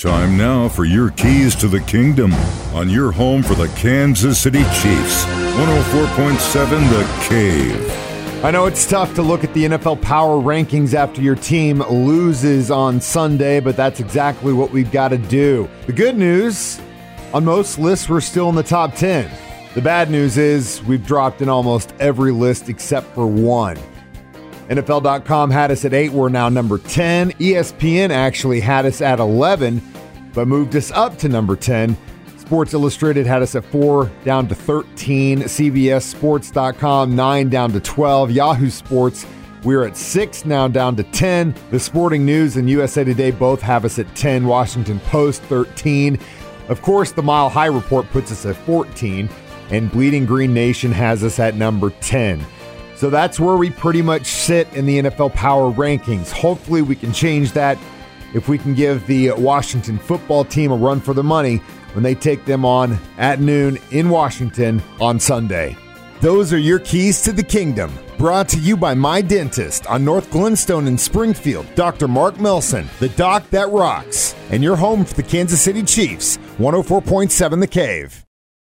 Time now for your keys to the kingdom on your home for the Kansas City Chiefs. 104.7 The Cave. I know it's tough to look at the NFL power rankings after your team loses on Sunday, but that's exactly what we've got to do. The good news on most lists, we're still in the top 10. The bad news is we've dropped in almost every list except for one. NFL.com had us at 8. We're now number 10. ESPN actually had us at 11, but moved us up to number 10. Sports Illustrated had us at 4, down to 13. CBS Sports.com, 9, down to 12. Yahoo Sports, we're at 6, now down to 10. The Sporting News and USA Today both have us at 10. Washington Post, 13. Of course, the Mile High Report puts us at 14. And Bleeding Green Nation has us at number 10. So that's where we pretty much sit in the NFL power rankings. Hopefully, we can change that if we can give the Washington football team a run for the money when they take them on at noon in Washington on Sunday. Those are your keys to the kingdom. Brought to you by My Dentist on North Glenstone in Springfield, Dr. Mark Melson, the doc that rocks, and your home for the Kansas City Chiefs, 104.7 The Cave.